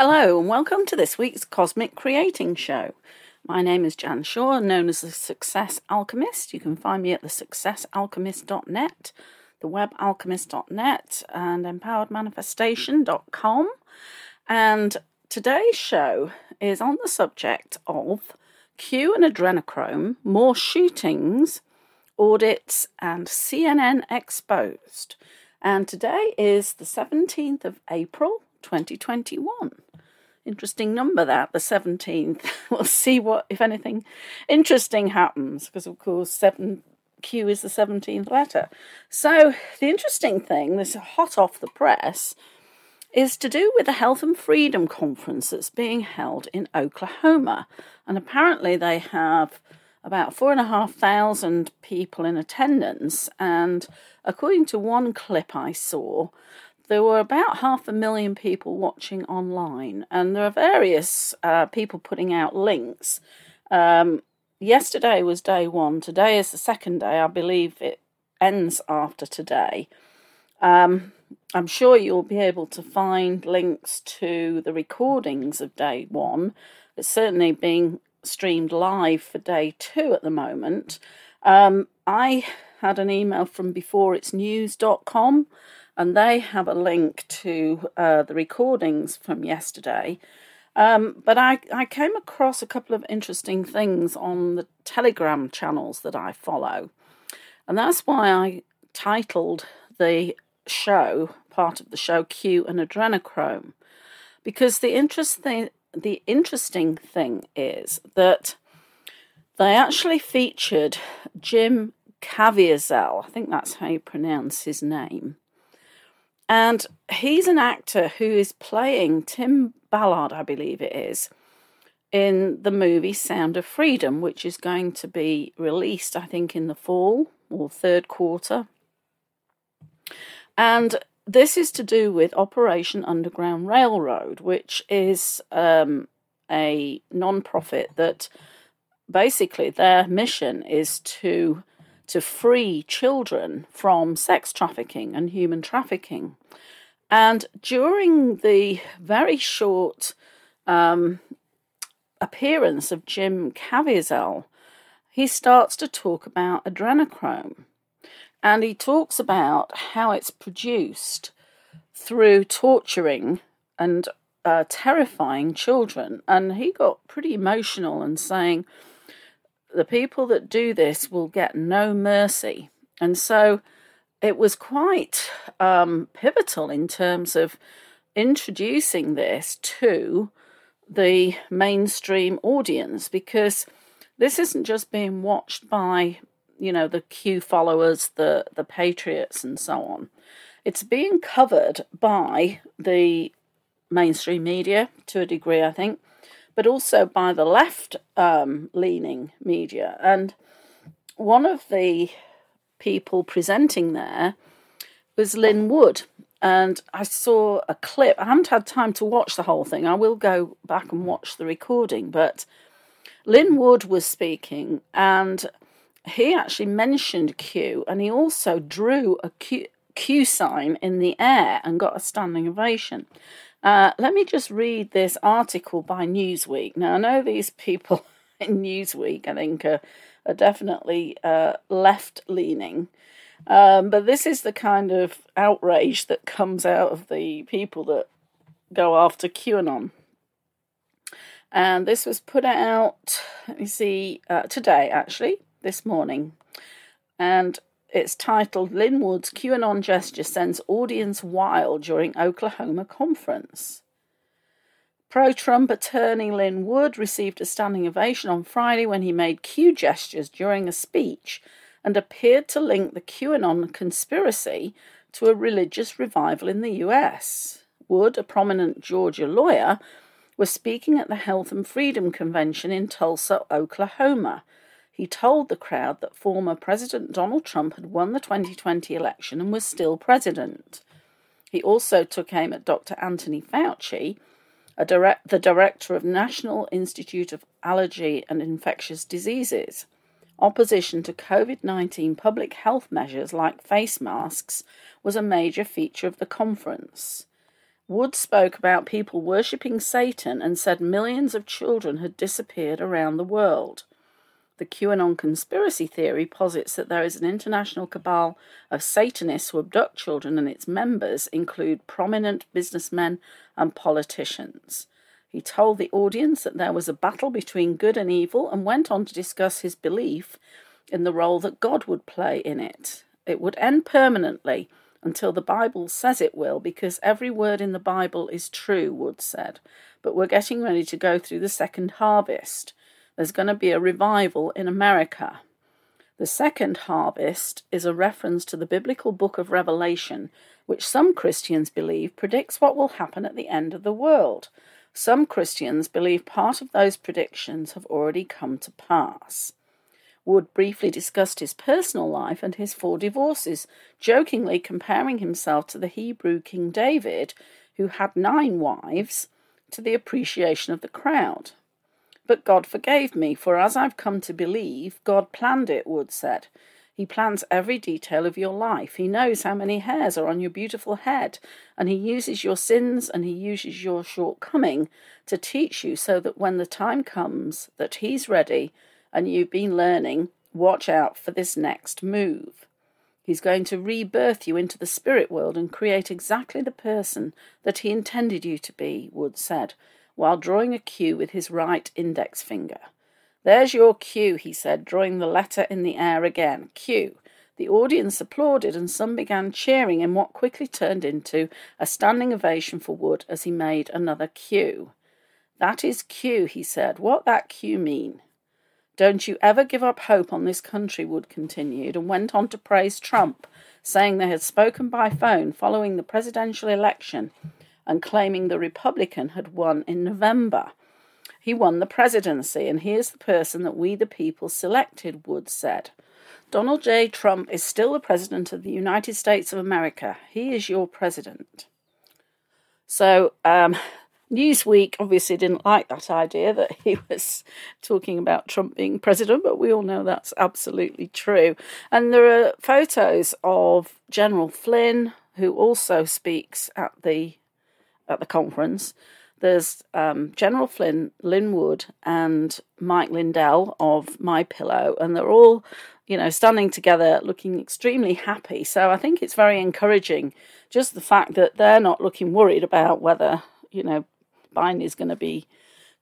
Hello, and welcome to this week's Cosmic Creating Show. My name is Jan Shaw, known as the Success Alchemist. You can find me at thesuccessalchemist.net, thewebalchemist.net, and empoweredmanifestation.com. And today's show is on the subject of Q and adrenochrome, more shootings, audits, and CNN exposed. And today is the 17th of April 2021. Interesting number that, the 17th. we'll see what, if anything, interesting happens, because of course, 7 Q is the 17th letter. So, the interesting thing, this hot off the press, is to do with the Health and Freedom Conference that's being held in Oklahoma. And apparently, they have about four and a half thousand people in attendance. And according to one clip I saw, there were about half a million people watching online, and there are various uh, people putting out links. Um, yesterday was day one, today is the second day. I believe it ends after today. Um, I'm sure you'll be able to find links to the recordings of day one. It's certainly being streamed live for day two at the moment. Um, I had an email from beforeitsnews.com and they have a link to uh, the recordings from yesterday. Um, but I, I came across a couple of interesting things on the Telegram channels that I follow. And that's why I titled the show, part of the show, Q and Adrenochrome. Because the interesting, the interesting thing is that they actually featured Jim Caviezel, I think that's how you pronounce his name. And he's an actor who is playing Tim Ballard, I believe it is, in the movie Sound of Freedom, which is going to be released, I think, in the fall or third quarter. And this is to do with Operation Underground Railroad, which is um, a non profit that basically their mission is to to free children from sex trafficking and human trafficking. And during the very short um, appearance of Jim Caviezel, he starts to talk about adrenochrome. And he talks about how it's produced through torturing and uh, terrifying children. And he got pretty emotional and saying, the people that do this will get no mercy. And so it was quite um, pivotal in terms of introducing this to the mainstream audience because this isn't just being watched by you know the Q followers, the the patriots, and so on. It's being covered by the mainstream media to a degree, I think, but also by the left um, leaning media. And one of the people presenting there was Lin Wood. And I saw a clip. I haven't had time to watch the whole thing. I will go back and watch the recording. But Lin Wood was speaking, and he actually mentioned Q, and he also drew a Q, Q sign in the air and got a standing ovation. Uh, let me just read this article by Newsweek. Now, I know these people in Newsweek, I think, are, are definitely uh, left leaning. Um, but this is the kind of outrage that comes out of the people that go after QAnon. And this was put out, let me see, uh, today actually, this morning. And it's titled Lin Wood's QAnon gesture sends audience wild during Oklahoma conference. Pro Trump attorney Lin Wood received a standing ovation on Friday when he made Q gestures during a speech and appeared to link the QAnon conspiracy to a religious revival in the US. Wood, a prominent Georgia lawyer, was speaking at the Health and Freedom Convention in Tulsa, Oklahoma he told the crowd that former President Donald Trump had won the 2020 election and was still president. He also took aim at Dr. Anthony Fauci, direct, the director of National Institute of Allergy and Infectious Diseases. Opposition to COVID 19 public health measures like face masks was a major feature of the conference. Wood spoke about people worshipping Satan and said millions of children had disappeared around the world. The QAnon conspiracy theory posits that there is an international cabal of Satanists who abduct children, and its members include prominent businessmen and politicians. He told the audience that there was a battle between good and evil and went on to discuss his belief in the role that God would play in it. It would end permanently until the Bible says it will, because every word in the Bible is true, Wood said. But we're getting ready to go through the second harvest. There's going to be a revival in America. The second harvest is a reference to the biblical book of Revelation, which some Christians believe predicts what will happen at the end of the world. Some Christians believe part of those predictions have already come to pass. Wood briefly discussed his personal life and his four divorces, jokingly comparing himself to the Hebrew King David, who had nine wives, to the appreciation of the crowd. But God forgave me, for as I've come to believe, God planned it, Wood said. He plans every detail of your life. He knows how many hairs are on your beautiful head, and He uses your sins and He uses your shortcoming to teach you so that when the time comes that He's ready and you've been learning, watch out for this next move. He's going to rebirth you into the spirit world and create exactly the person that He intended you to be, Wood said while drawing a Q with his right index finger. There's your Q, he said, drawing the letter in the air again. Q. The audience applauded, and some began cheering in what quickly turned into a standing ovation for Wood as he made another Q. That is Q, he said. What that Q mean? Don't you ever give up hope on this country, Wood continued, and went on to praise Trump, saying they had spoken by phone following the presidential election and claiming the Republican had won in November. He won the presidency, and he is the person that we, the people, selected, Wood said. Donald J. Trump is still the President of the United States of America. He is your president. So, um, Newsweek obviously didn't like that idea that he was talking about Trump being president, but we all know that's absolutely true. And there are photos of General Flynn, who also speaks at the at the conference. There's um, General Flynn, Lin Wood, and Mike Lindell of My Pillow, and they're all, you know, standing together, looking extremely happy. So I think it's very encouraging, just the fact that they're not looking worried about whether, you know, Biden is going to be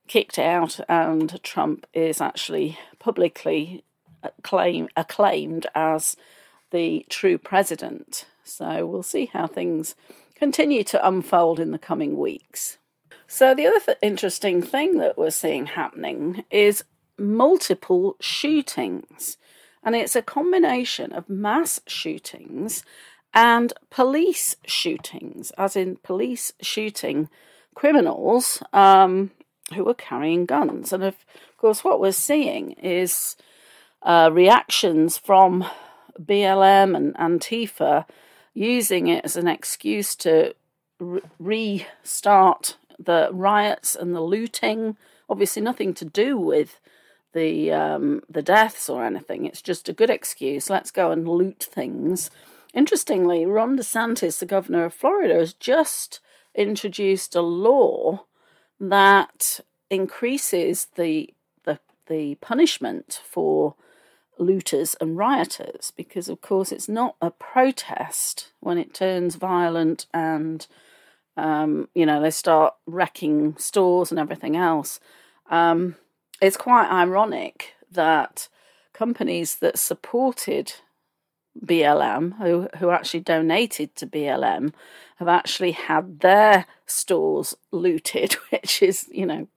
kicked out and Trump is actually publicly acclaim, acclaimed as the true president. So we'll see how things continue to unfold in the coming weeks. So, the other th- interesting thing that we're seeing happening is multiple shootings, and it's a combination of mass shootings and police shootings, as in police shooting criminals um, who are carrying guns. And of course, what we're seeing is uh, reactions from BLM and Antifa using it as an excuse to re- restart the riots and the looting. Obviously, nothing to do with the um, the deaths or anything. It's just a good excuse. Let's go and loot things. Interestingly, Ron DeSantis, the governor of Florida, has just introduced a law that increases the the the punishment for looters and rioters because, of course, it's not a protest when it turns violent and, um, you know, they start wrecking stores and everything else. Um, it's quite ironic that companies that supported BLM, who, who actually donated to BLM, have actually had their stores looted, which is, you know,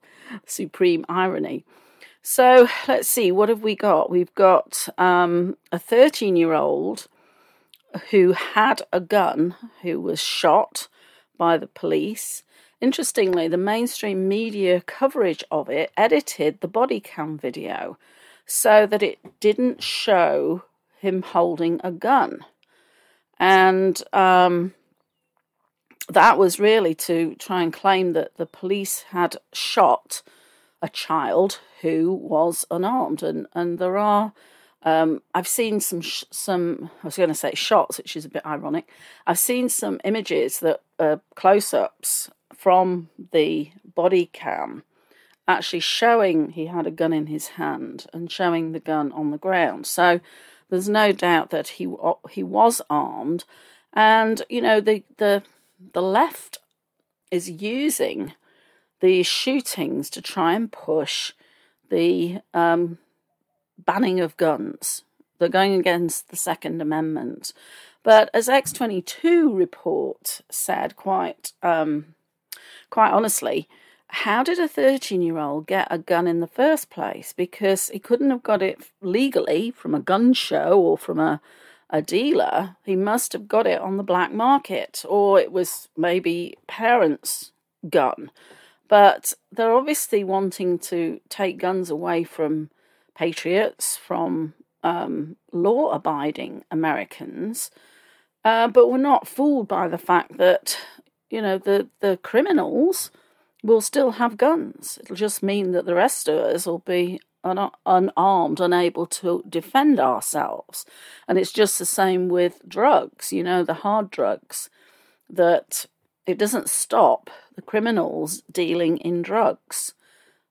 supreme irony. So let's see, what have we got? We've got um, a 13 year old who had a gun who was shot by the police. Interestingly, the mainstream media coverage of it edited the body cam video so that it didn't show him holding a gun. And um, that was really to try and claim that the police had shot a child who was unarmed, and and there are. Um, I've seen some sh- some. I was going to say shots, which is a bit ironic. I've seen some images that uh, close ups from the body cam actually showing he had a gun in his hand and showing the gun on the ground. So there's no doubt that he he was armed, and you know the the the left is using these shootings to try and push the um, banning of guns. They're going against the Second Amendment. But as X22 report said quite um, quite honestly, how did a 13 year old get a gun in the first place? Because he couldn't have got it legally from a gun show or from a, a dealer. He must have got it on the black market, or it was maybe parents' gun. But they're obviously wanting to take guns away from patriots, from um, law abiding Americans. Uh, but we're not fooled by the fact that, you know, the, the criminals will still have guns. It'll just mean that the rest of us will be un- unarmed, unable to defend ourselves. And it's just the same with drugs, you know, the hard drugs, that it doesn't stop criminals dealing in drugs.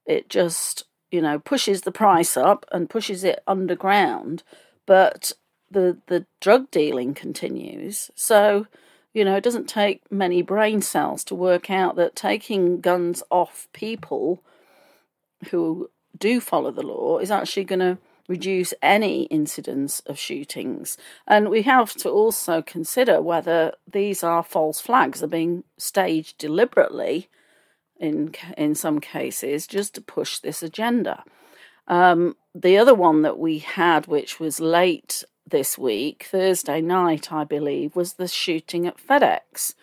It just, you know, pushes the price up and pushes it underground. But the, the drug dealing continues. So, you know, it doesn't take many brain cells to work out that taking guns off people who do follow the law is actually going to reduce any incidence of shootings. And we have to also consider whether these are false flags, are being staged deliberately in in some cases just to push this agenda. Um, the other one that we had, which was late this week, Thursday night, I believe, was the shooting at FedEx.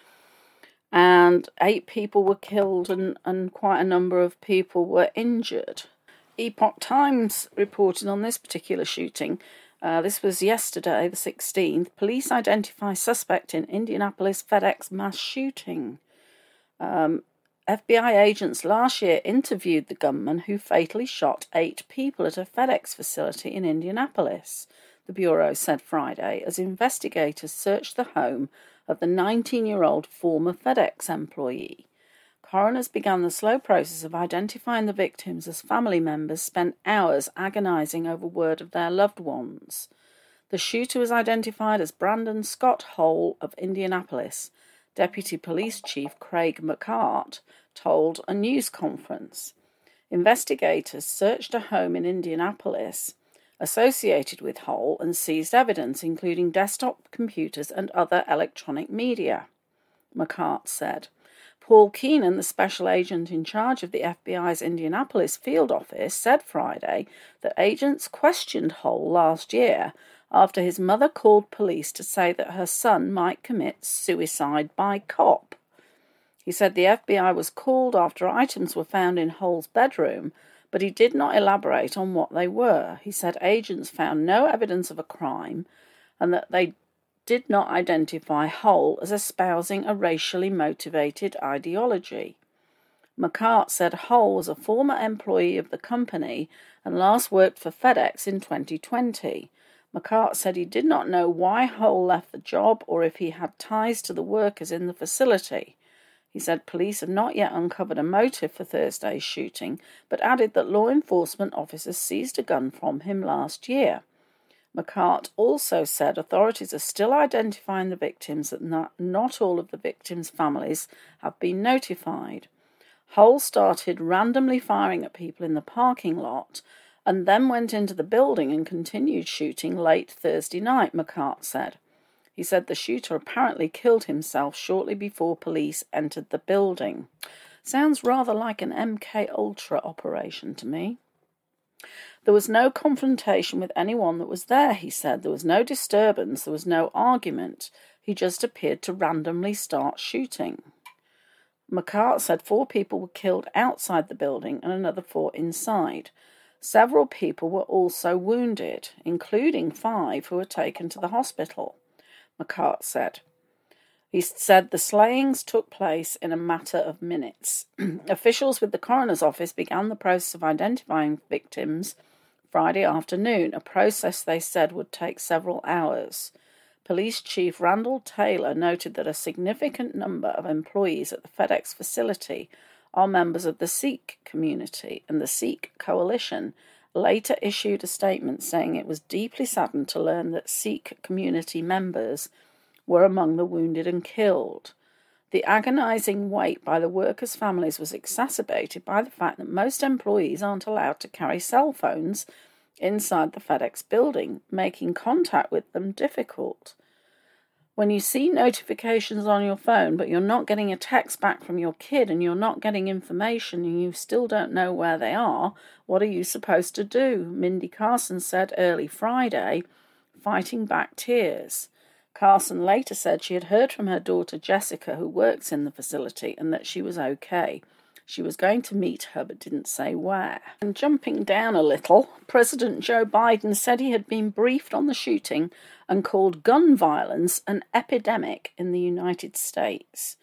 And eight people were killed and, and quite a number of people were injured. Epoch Times reported on this particular shooting. Uh, this was yesterday, the 16th. Police identify suspect in Indianapolis FedEx mass shooting. Um, FBI agents last year interviewed the gunman who fatally shot eight people at a FedEx facility in Indianapolis the Bureau said Friday as investigators searched the home of the 19 year old former FedEx employee. Coroners began the slow process of identifying the victims as family members spent hours agonizing over word of their loved ones. The shooter was identified as Brandon Scott Hole of Indianapolis. Deputy Police Chief Craig McCartt told a news conference. Investigators searched a home in Indianapolis associated with Hole and seized evidence, including desktop computers and other electronic media. McCartt said. Paul Keenan, the special agent in charge of the FBI's Indianapolis field office, said Friday that agents questioned Hole last year after his mother called police to say that her son might commit suicide by cop. He said the FBI was called after items were found in Hole's bedroom but he did not elaborate on what they were. He said agents found no evidence of a crime and that they did not identify Hull as espousing a racially motivated ideology. McCartt said Hull was a former employee of the company and last worked for FedEx in 2020. McCartt said he did not know why Hull left the job or if he had ties to the workers in the facility. He said police have not yet uncovered a motive for Thursday's shooting, but added that law enforcement officers seized a gun from him last year. McCartt also said authorities are still identifying the victims, and that not, all of the victims' families have been notified. Hole started randomly firing at people in the parking lot and then went into the building and continued shooting late Thursday night, McCartt said. He said the shooter apparently killed himself shortly before police entered the building. Sounds rather like an MK Ultra operation to me. There was no confrontation with anyone that was there, he said. There was no disturbance, there was no argument. He just appeared to randomly start shooting. McCartt said four people were killed outside the building and another four inside. Several people were also wounded, including five who were taken to the hospital. McCartt said. He said the slayings took place in a matter of minutes. Officials with the coroner's office began the process of identifying victims Friday afternoon, a process they said would take several hours. Police Chief Randall Taylor noted that a significant number of employees at the FedEx facility are members of the Sikh community, and the Sikh Coalition later issued a statement saying it was deeply saddened to learn that Sikh community members were among the wounded and killed. The agonizing wait by the workers' families was exacerbated by the fact that most employees aren't allowed to carry cell phones inside the FedEx building, making contact with them difficult. When you see notifications on your phone, but you're not getting a text back from your kid and you're not getting information and you still don't know where they are, what are you supposed to do? Mindy Carson said early Friday, fighting back tears. Carson later said she had heard from her daughter Jessica, who works in the facility, and that she was okay. She was going to meet her but didn't say where. And jumping down a little, President Joe Biden said he had been briefed on the shooting and called gun violence an epidemic in the United States.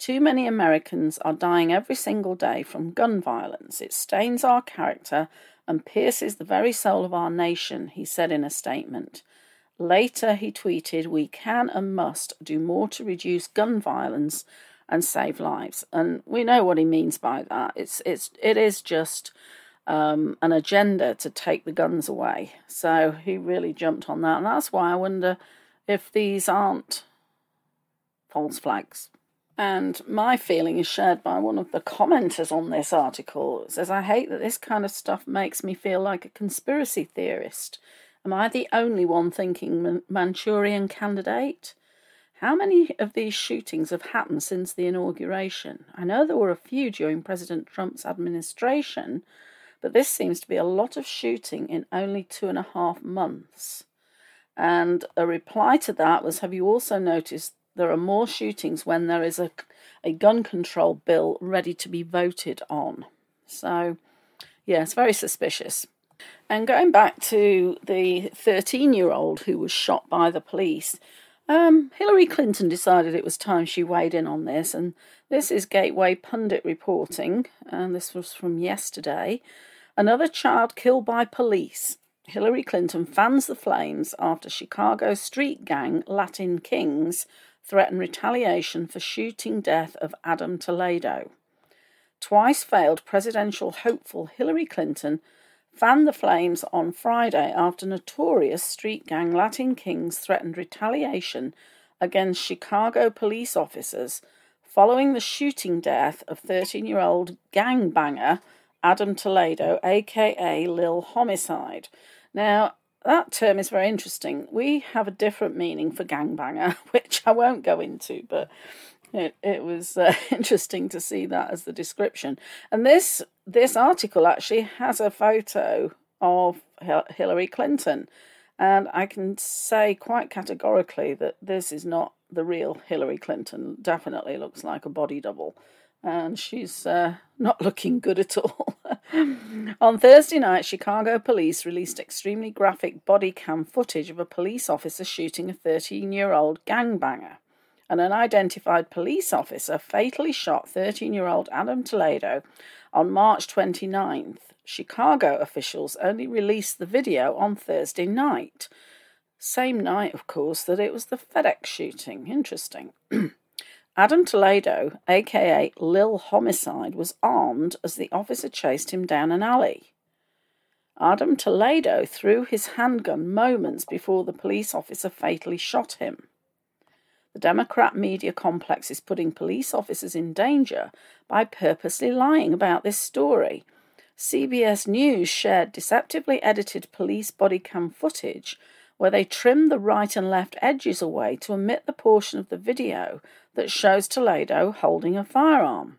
Too many Americans are dying every single day from gun violence. It stains our character and pierces the very soul of our nation, he said in a statement. Later, he tweeted, We can and must do more to reduce gun violence and save lives. And we know what he means by that. It's, it's, it is just um, an agenda to take the guns away. So he really jumped on that. And that's why I wonder if these aren't false flags. And my feeling is shared by one of the commenters on this article. It says, I hate that this kind of stuff makes me feel like a conspiracy theorist. Am I the only one thinking Manchurian candidate? How many of these shootings have happened since the inauguration? I know there were a few during President Trump's administration, but this seems to be a lot of shooting in only two and a half months. And a reply to that was Have you also noticed there are more shootings when there is a, a gun control bill ready to be voted on? So, yeah, it's very suspicious. And going back to the 13 year old who was shot by the police, um, Hillary Clinton decided it was time she weighed in on this, and this is Gateway Pundit reporting, and this was from yesterday. Another child killed by police. Hillary Clinton fans the flames after Chicago street gang Latin Kings threaten retaliation for shooting death of Adam Toledo. Twice failed presidential hopeful Hillary Clinton fanned the flames on Friday after notorious street gang Latin Kings threatened retaliation against Chicago police officers following the shooting death of 13 year old gangbanger Adam Toledo, aka Lil Homicide. Now, that term is very interesting. We have a different meaning for gangbanger, which I won't go into, but it, it was uh, interesting to see that as the description. And this this article actually has a photo of Hillary Clinton, and I can say quite categorically that this is not the real Hillary Clinton. Definitely looks like a body double, and she's uh, not looking good at all. On Thursday night, Chicago police released extremely graphic body cam footage of a police officer shooting a 13 year old gangbanger an unidentified police officer fatally shot 13 year old Adam Toledo on March 29th. Chicago officials only released the video on Thursday night. Same night, of course, that it was the FedEx shooting. Interesting. Adam Toledo, aka Lil Homicide, was armed as the officer chased him down an alley. Adam Toledo threw his handgun moments before the police officer fatally shot him. The Democrat media complex is putting police officers in danger by purposely lying about this story. CBS News shared deceptively edited police body cam footage where they trimmed the right and left edges away to omit the portion of the video that shows Toledo holding a firearm.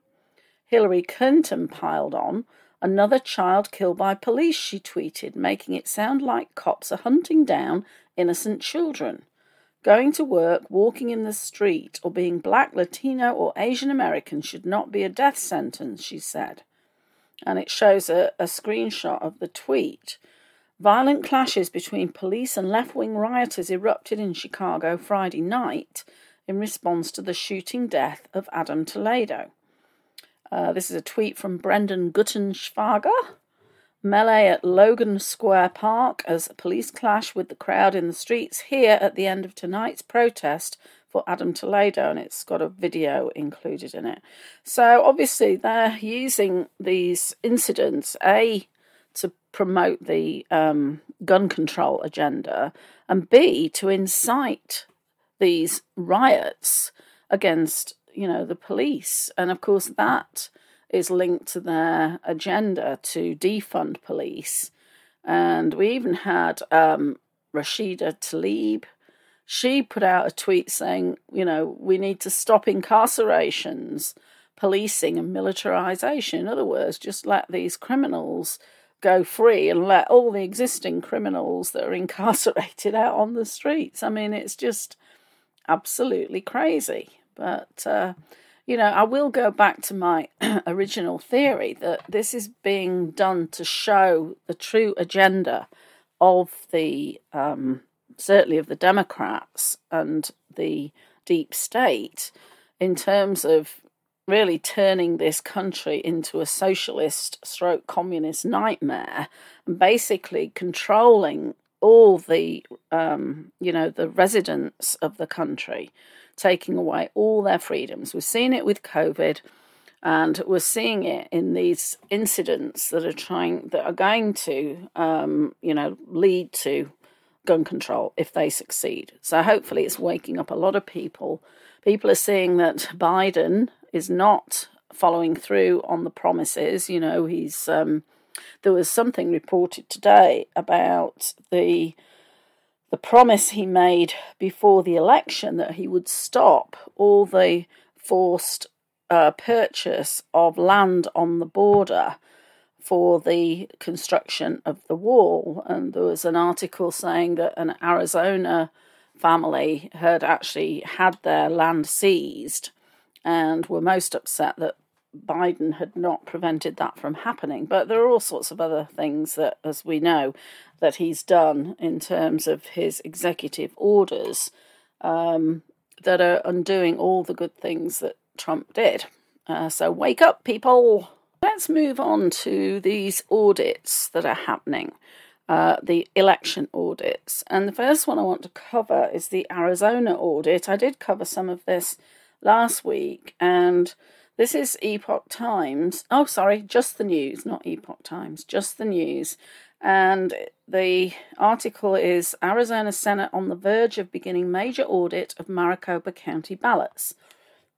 Hillary Clinton piled on, Another child killed by police, she tweeted, making it sound like cops are hunting down innocent children. Going to work, walking in the street, or being black, Latino, or Asian American should not be a death sentence, she said. And it shows a, a screenshot of the tweet. Violent clashes between police and left wing rioters erupted in Chicago Friday night in response to the shooting death of Adam Toledo. Uh, this is a tweet from Brendan Gutenschwager. Melee at Logan Square Park as a police clash with the crowd in the streets here at the end of tonight's protest for Adam Toledo, and it's got a video included in it. So obviously they're using these incidents a to promote the um, gun control agenda, and b to incite these riots against you know the police, and of course that is linked to their agenda to defund police. And we even had um, Rashida Tlaib she put out a tweet saying, you know, we need to stop incarcerations, policing, and militarization. In other words, just let these criminals go free and let all the existing criminals that are incarcerated out on the streets. I mean, it's just absolutely crazy. But, uh, you know, I will go back to my original theory that this is being done to show the true agenda of the um, certainly of the Democrats and the deep state, in terms of really turning this country into a socialist stroke communist nightmare and basically controlling all the um, you know the residents of the country taking away all their freedoms we've seen it with covid and we're seeing it in these incidents that are trying that are going to um, you know lead to gun control if they succeed. So hopefully it's waking up a lot of people. People are seeing that Biden is not following through on the promises. You know, he's um, there was something reported today about the the promise he made before the election that he would stop all the forced uh, purchase of land on the border for the construction of the wall. And there was an article saying that an Arizona family had actually had their land seized and were most upset that Biden had not prevented that from happening. But there are all sorts of other things that, as we know, that he's done in terms of his executive orders um, that are undoing all the good things that Trump did. Uh, so wake up, people! Let's move on to these audits that are happening, uh, the election audits. And the first one I want to cover is the Arizona audit. I did cover some of this last week, and this is Epoch Times. Oh, sorry, just the news, not Epoch Times, just the news. And the article is Arizona Senate on the verge of beginning major audit of Maricopa County ballots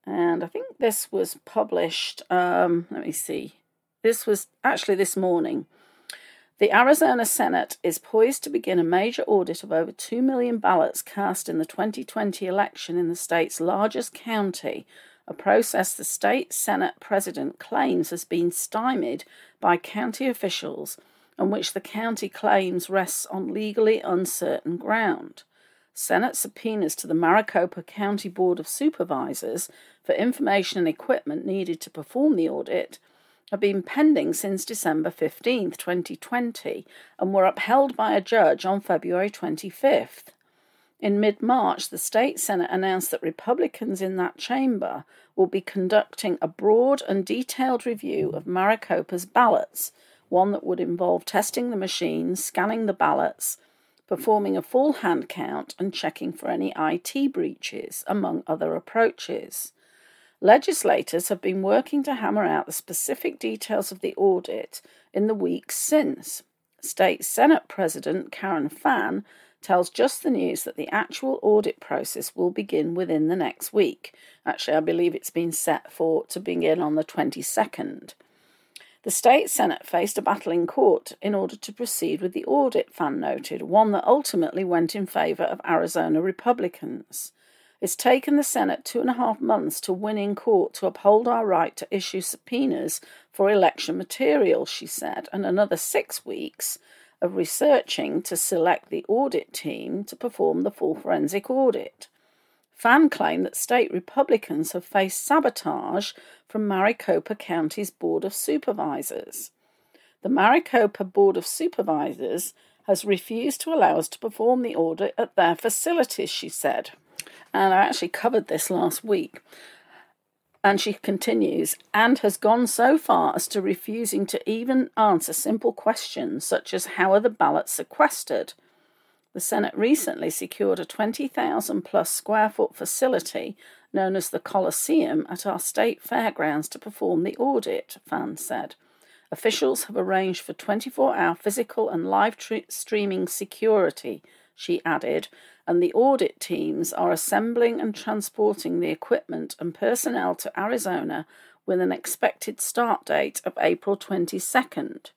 and I think this was published. Um, let me see. This was actually this morning. The Arizona Senate is poised to begin a major audit of over 2 million ballots cast in the 2020 election in the state's largest county, a process the state Senate president claims has been stymied by county officials and which the county claims rests on legally uncertain ground. Senate subpoenas to the Maricopa County Board of Supervisors for information and equipment needed to perform the audit have been pending since December 15, 2020, and were upheld by a judge on February 25th. In mid March, the state Senate announced that Republicans in that chamber will be conducting a broad and detailed review of Maricopa's ballots, one that would involve testing the machines, scanning the ballots, performing a full hand count, and checking for any IT breaches, among other approaches. Legislators have been working to hammer out the specific details of the audit in the weeks since. State Senate President Karen Fann tells Just the News that the actual audit process will begin within the next week. Actually, I believe it's been set for to begin on the 22nd. The state Senate faced a battle in court in order to proceed with the audit, Fann noted, one that ultimately went in favour of Arizona Republicans. It's taken the Senate two and a half months to win in court to uphold our right to issue subpoenas for election materials, she said, and another six weeks of researching to select the audit team to perform the full forensic audit. Fann claimed that state Republicans have faced sabotage from Maricopa County's Board of Supervisors. The Maricopa Board of Supervisors has refused to allow us to perform the audit at their facilities, she said. And I actually covered this last week. And she continues, and has gone so far as to refusing to even answer simple questions such as how are the ballots sequestered? The Senate recently secured a 20,000 plus square foot facility known as the Coliseum at our state fairgrounds to perform the audit, Fann said. Officials have arranged for 24 hour physical and live streaming security, she added, and the audit teams are assembling and transporting the equipment and personnel to Arizona with an expected start date of April 22nd.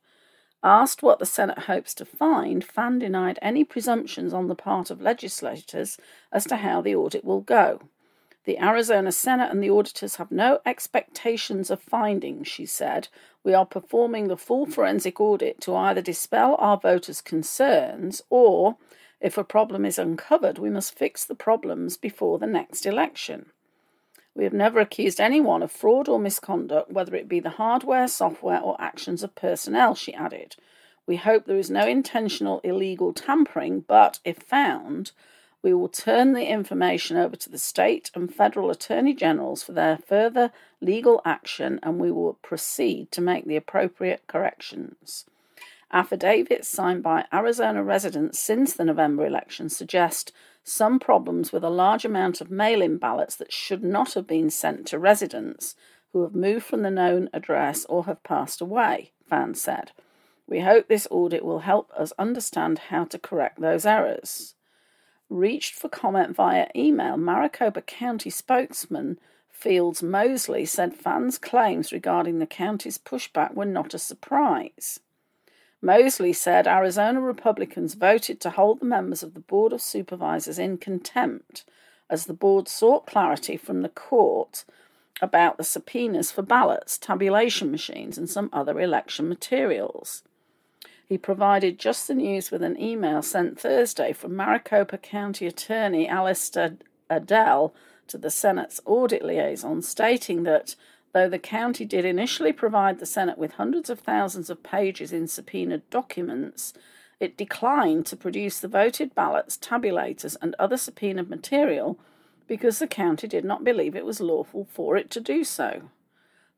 Asked what the Senate hopes to find, Fann denied any presumptions on the part of legislators as to how the audit will go. The Arizona Senate and the auditors have no expectations of findings, she said. We are performing the full forensic audit to either dispel our voters' concerns or, if a problem is uncovered, we must fix the problems before the next election. We have never accused anyone of fraud or misconduct, whether it be the hardware, software, or actions of personnel, she added. We hope there is no intentional illegal tampering, but if found, we will turn the information over to the state and federal attorney generals for their further legal action and we will proceed to make the appropriate corrections. Affidavits signed by Arizona residents since the November election suggest some problems with a large amount of mail in ballots that should not have been sent to residents who have moved from the known address or have passed away, Fann said. We hope this audit will help us understand how to correct those errors. Reached for comment via email, Maricopa County spokesman Fields Moseley said Fann's claims regarding the county's pushback were not a surprise. Moseley said Arizona Republicans voted to hold the members of the Board of Supervisors in contempt as the board sought clarity from the court about the subpoenas for ballots, tabulation machines, and some other election materials. He provided just the news with an email sent Thursday from Maricopa County Attorney Allister Adel to the Senate's audit liaison, stating that Though the county did initially provide the Senate with hundreds of thousands of pages in subpoenaed documents, it declined to produce the voted ballots, tabulators, and other subpoenaed material because the county did not believe it was lawful for it to do so.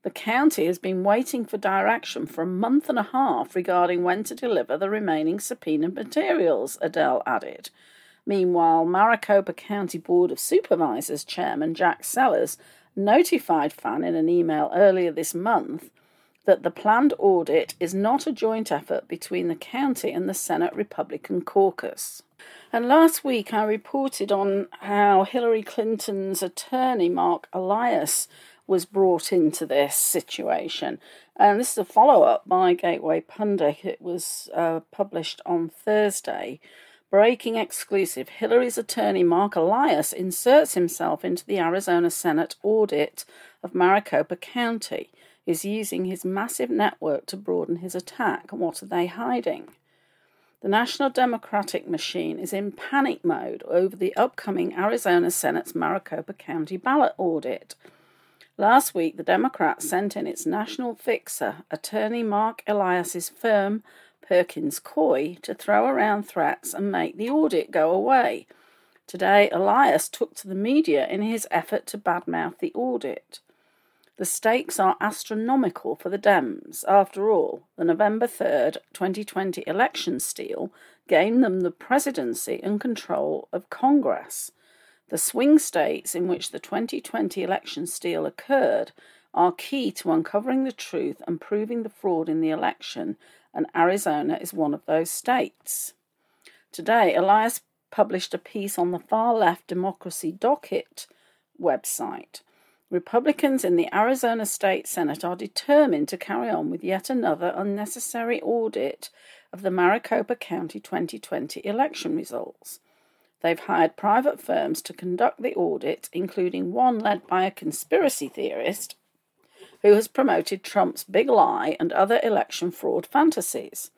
The county has been waiting for direction for a month and a half regarding when to deliver the remaining subpoenaed materials, Adel added. Meanwhile, Maricopa County Board of Supervisors Chairman Jack Sellers notified Fann in an email earlier this month that the planned audit is not a joint effort between the county and the Senate Republican caucus. And last week I reported on how Hillary Clinton's attorney, Mark Elias, was brought into this situation. And this is a follow up by Gateway Pundit. It was uh, published on Thursday. Breaking exclusive Hillary's attorney Mark Elias inserts himself into the Arizona Senate audit of Maricopa County. Is using his massive network to broaden his attack. What are they hiding? The National Democratic machine is in panic mode over the upcoming Arizona Senate's Maricopa County ballot audit. Last week, the Democrats sent in its national fixer, attorney Mark Elias's firm Perkins Coie to throw around threats and make the audit go away. Today, Elias took to the media in his effort to badmouth the audit. The stakes are astronomical for the Dems. After all, the November 3rd, 2020 election steal gained them the presidency and control of Congress. The swing states in which the 2020 election steal occurred are key to uncovering the truth and proving the fraud in the election and Arizona is one of those states. Today, Elias published a piece on the far left Democracy Docket website. Republicans in the Arizona State Senate are determined to carry on with yet another unnecessary audit of the Maricopa County 2020 election results. They've hired private firms to conduct the audit, including one led by a conspiracy theorist who has promoted Trump's big lie and other election fraud fantasies.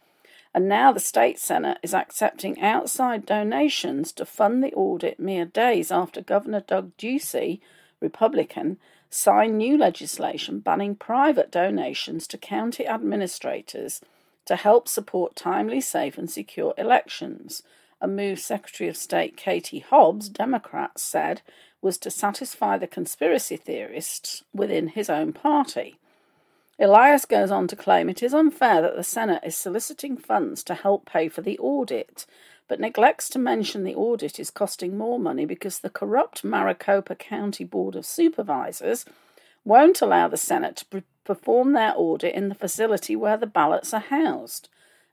And now the state Senate is accepting outside donations to fund the audit mere days after Governor Doug Ducey, Republican, signed new legislation banning private donations to county administrators to help support timely, safe, and secure elections. A move Secretary of State Katie Hobbs, Democrats, said was to satisfy the conspiracy theorists within his own party. Elias goes on to claim it is unfair that the Senate is soliciting funds to help pay for the audit, but neglects to mention the audit is costing more money because the corrupt Maricopa County Board of Supervisors won't allow the Senate to perform their audit in the facility where the ballots are housed.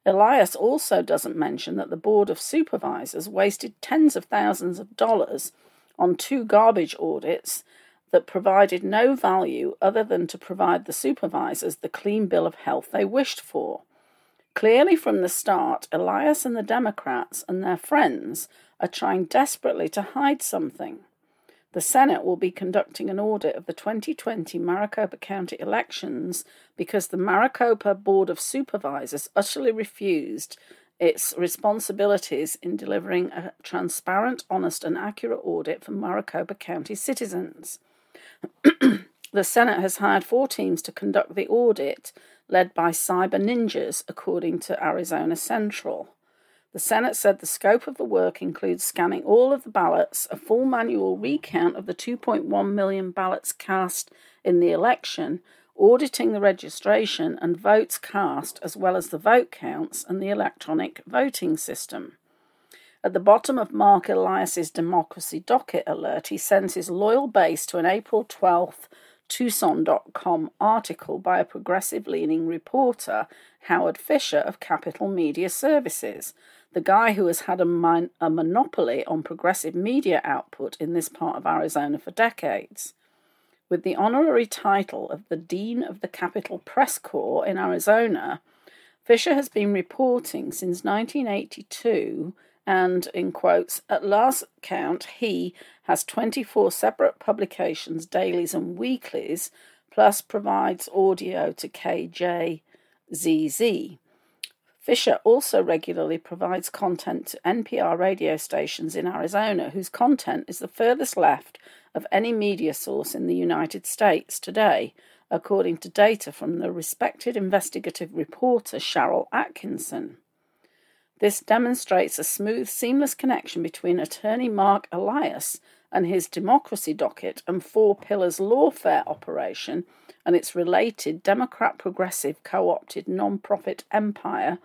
Elias also doesn't mention that the Board of Supervisors wasted tens of thousands of dollars on two garbage audits that provided no value other than to provide the supervisors the clean bill of health they wished for. Clearly, from the start, Elias and the Democrats and their friends are trying desperately to hide something. The Senate will be conducting an audit of the 2020 Maricopa County elections because the Maricopa Board of Supervisors utterly refused its responsibilities in delivering a transparent, honest, and accurate audit for Maricopa County citizens. the Senate has hired four teams to conduct the audit, led by cyber ninjas, according to Arizona Central. The Senate said the scope of the work includes scanning all of the ballots, a full manual recount of the 2.1 million ballots cast in the election, auditing the registration and votes cast, as well as the vote counts and the electronic voting system. At the bottom of Mark Elias's Democracy Docket alert, he sends his loyal base to an April 12th Tucson.com article by a progressive leaning reporter, Howard Fisher of Capital Media Services, the guy who has had a, a monopoly on progressive media output in this part of Arizona for decades. With the honorary title of the Dean of the Capitol Press Corps in Arizona, Fisher has been reporting since 1982 and, in quotes, at last count, he has 24 separate publications, dailies, and weeklies, plus provides audio to KJZZ. Fisher also regularly provides content to NPR radio stations in Arizona, whose content is the furthest left of any media source in the United States today, according to data from the respected investigative reporter Sharyl Atkinson. This demonstrates a smooth, seamless connection between attorney Mark Elias and his democracy docket and Four Pillars lawfare operation and its related Democrat progressive co opted non profit empire,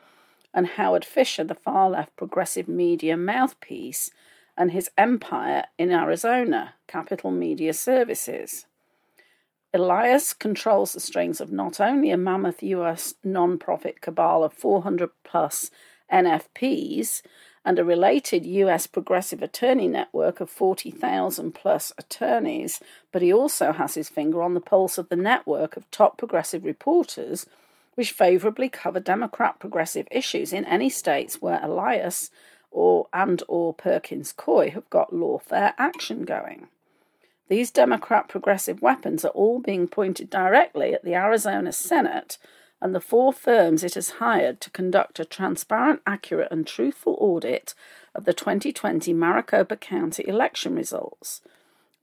and Howard Fisher, the far left progressive media mouthpiece, and his empire in Arizona, Capital Media Services. Elias controls the strings of not only a mammoth US non profit cabal of 400 plus NFPs, and a related US progressive attorney network of 40,000 plus attorneys, but he also has his finger on the pulse of the network of top progressive reporters which favorably cover Democrat progressive issues in any states where Elias or and or Perkins Coie have got lawfare action going. These Democrat progressive weapons are all being pointed directly at the Arizona Senate and the four firms it has hired to conduct a transparent, accurate, and truthful audit of the 2020 Maricopa County election results.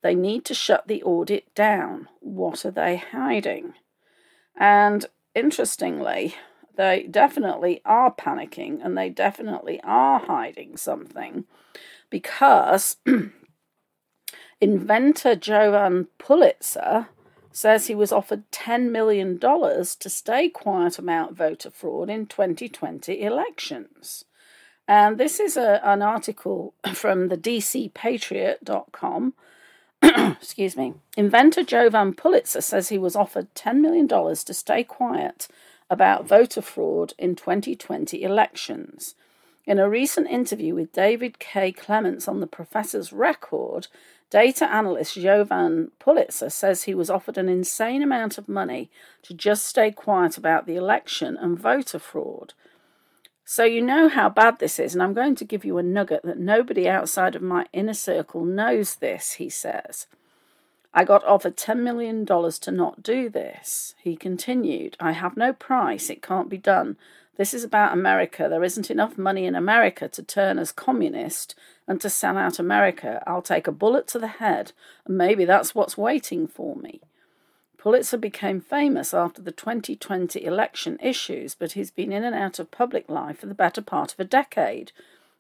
They need to shut the audit down. What are they hiding? And interestingly, they definitely are panicking and they definitely are hiding something because inventor Jovan Pulitzer says he was offered $10 million to stay quiet about voter fraud in 2020 elections. And this is a, an article from the DCPatriot.com. Excuse me. Inventor Jovan Pulitzer says he was offered $10 million to stay quiet about voter fraud in 2020 elections. In a recent interview with David K. Clements on the Professor's Record, Data analyst Jovan Pulitzer says he was offered an insane amount of money to just stay quiet about the election and voter fraud. So, you know how bad this is, and I'm going to give you a nugget that nobody outside of my inner circle knows this, he says. I got offered $10 million to not do this. He continued, I have no price, it can't be done. This is about America. There isn't enough money in America to turn us communist and to sell out America. I'll take a bullet to the head, and maybe that's what's waiting for me. Pulitzer became famous after the 2020 election issues, but he's been in and out of public life for the better part of a decade,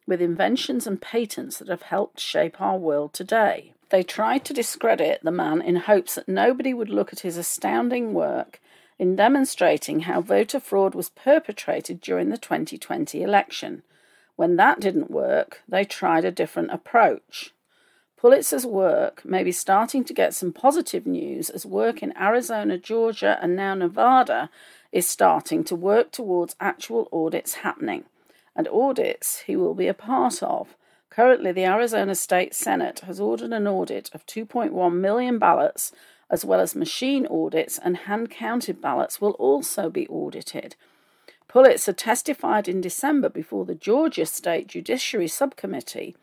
with inventions and patents that have helped shape our world today. They tried to discredit the man in hopes that nobody would look at his astounding work in demonstrating how voter fraud was perpetrated during the 2020 election. When that didn't work, they tried a different approach. Pulitzer's work may be starting to get some positive news as work in Arizona, Georgia, and now Nevada is starting to work towards actual audits happening, and audits he will be a part of. Currently, the Arizona State Senate has ordered an audit of 2.1 million ballots, as well as machine audits and hand counted ballots will also be audited. Pulitzer testified in December before the Georgia State Judiciary Subcommittee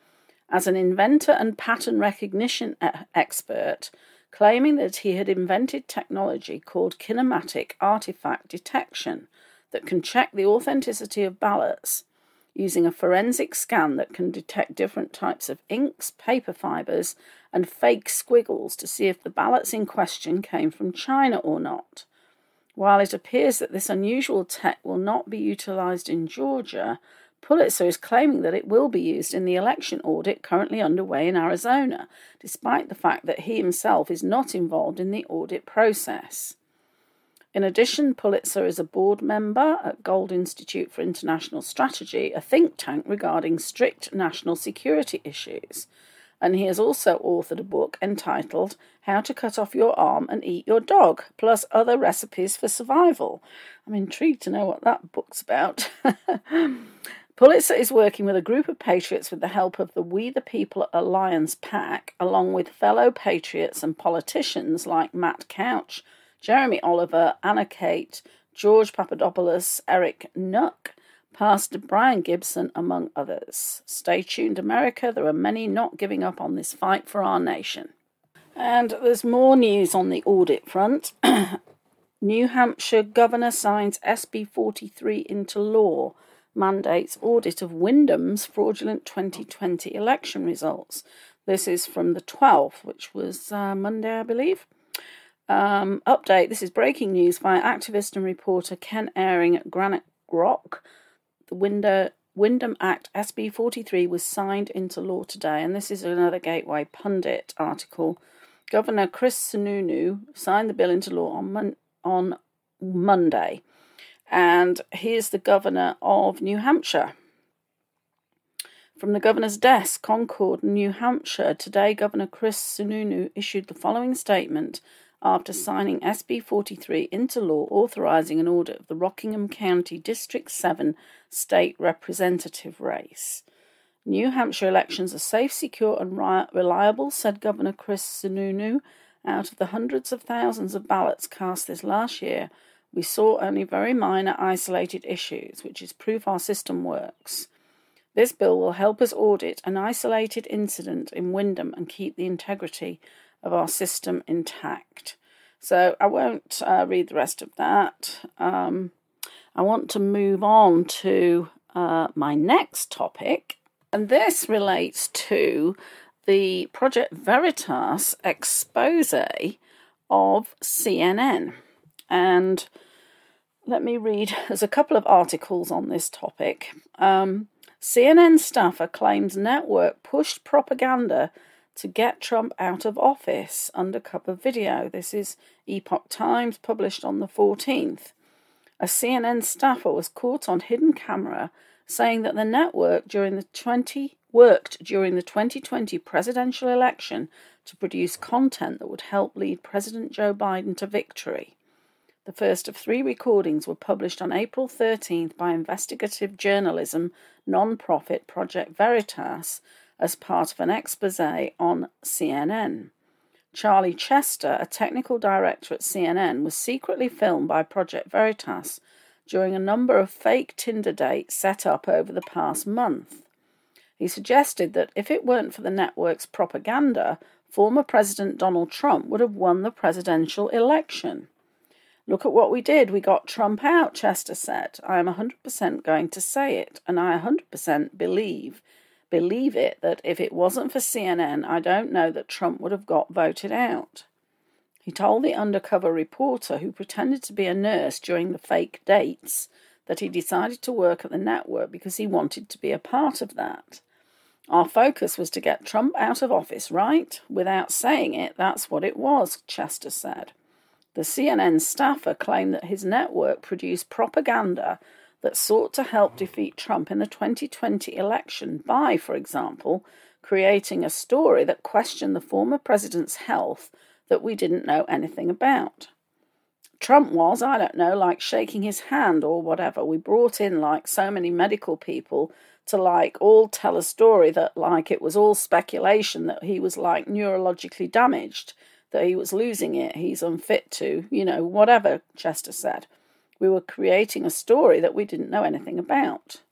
as an inventor and pattern recognition expert, claiming that he had invented technology called kinematic artifact detection that can check the authenticity of ballots using a forensic scan that can detect different types of inks, paper fibers, and fake squiggles to see if the ballots in question came from China or not. While it appears that this unusual tech will not be utilized in Georgia, Pulitzer is claiming that it will be used in the election audit currently underway in Arizona, despite the fact that he himself is not involved in the audit process. In addition, Pulitzer is a board member at Gold Institute for International Strategy, a think tank regarding strict national security issues. And he has also authored a book entitled How to Cut Off Your Arm and Eat Your Dog, plus other recipes for survival. I'm intrigued to know what that book's about. Pulitzer is working with a group of patriots with the help of the We the People Alliance PAC, along with fellow patriots and politicians like Matt Couch Jeremy Oliver, Anna Kate, George Papadopoulos, Eric Nuck, Pastor Brian Gibson, among others. Stay tuned, America. There are many not giving up on this fight for our nation. And there's more news on the audit front. New Hampshire governor signs SB 43 into law, mandates audit of Windham's fraudulent 2020 election results. This is from the 12th, which was uh, Monday, I believe. Um, update this is breaking news via activist and reporter Ken Eyring at Granite Grok. The Window, Windham Act SB 43 was signed into law today, and this is another Gateway Pundit article. Governor Chris Sununu signed the bill into law on, mon- on Monday, and he is the governor of New Hampshire. From the governor's desk, Concord, New Hampshire, today Governor Chris Sununu issued the following statement after signing SB 43 into law authorizing an audit of the Rockingham County District 7 state representative race. New Hampshire elections are safe, secure, and reliable, said Governor Chris Sununu. Out of the hundreds of thousands of ballots cast this last year, we saw only very minor isolated issues, which is proof our system works. This bill will help us audit an isolated incident in Windham and keep the integrity of our system intact. So I won't uh, read the rest of that. Um, I want to move on to uh, my next topic, and this relates to the Project Veritas expose of CNN. And let me read, there's a couple of articles on this topic. Um, CNN staffer claims network pushed propaganda to get Trump out of office undercover video. This is Epoch Times, published on the 14th. A CNN staffer was caught on hidden camera saying that the network during the 20 worked during the 2020 presidential election to produce content that would help lead President Joe Biden to victory. The first of three recordings were published on April 13th by investigative journalism non-profit Project Veritas as part of an expose on CNN. Charlie Chester, a technical director at CNN, was secretly filmed by Project Veritas during a number of fake Tinder dates set up over the past month. He suggested that if it weren't for the network's propaganda, former President Donald Trump would have won the presidential election. Look at what we did. We got Trump out, Chester said. I am 100% going to say it, and I 100% believe believe it that if it wasn't for CNN, I don't know that Trump would have got voted out. He told the undercover reporter who pretended to be a nurse during the fake dates that he decided to work at the network because he wanted to be a part of that. Our focus was to get Trump out of office, right? Without saying it, that's what it was, Chester said. The CNN staffer claimed that his network produced propaganda that sought to help defeat Trump in the 2020 election by, for example, creating a story that questioned the former president's health that we didn't know anything about. Trump was, I don't know, like shaking his hand or whatever. We brought in like so many medical people to like all tell a story that like it was all speculation that he was like neurologically damaged, that he was losing it, he's unfit to, you know, whatever Chester said. We were creating a story that we didn't know anything about.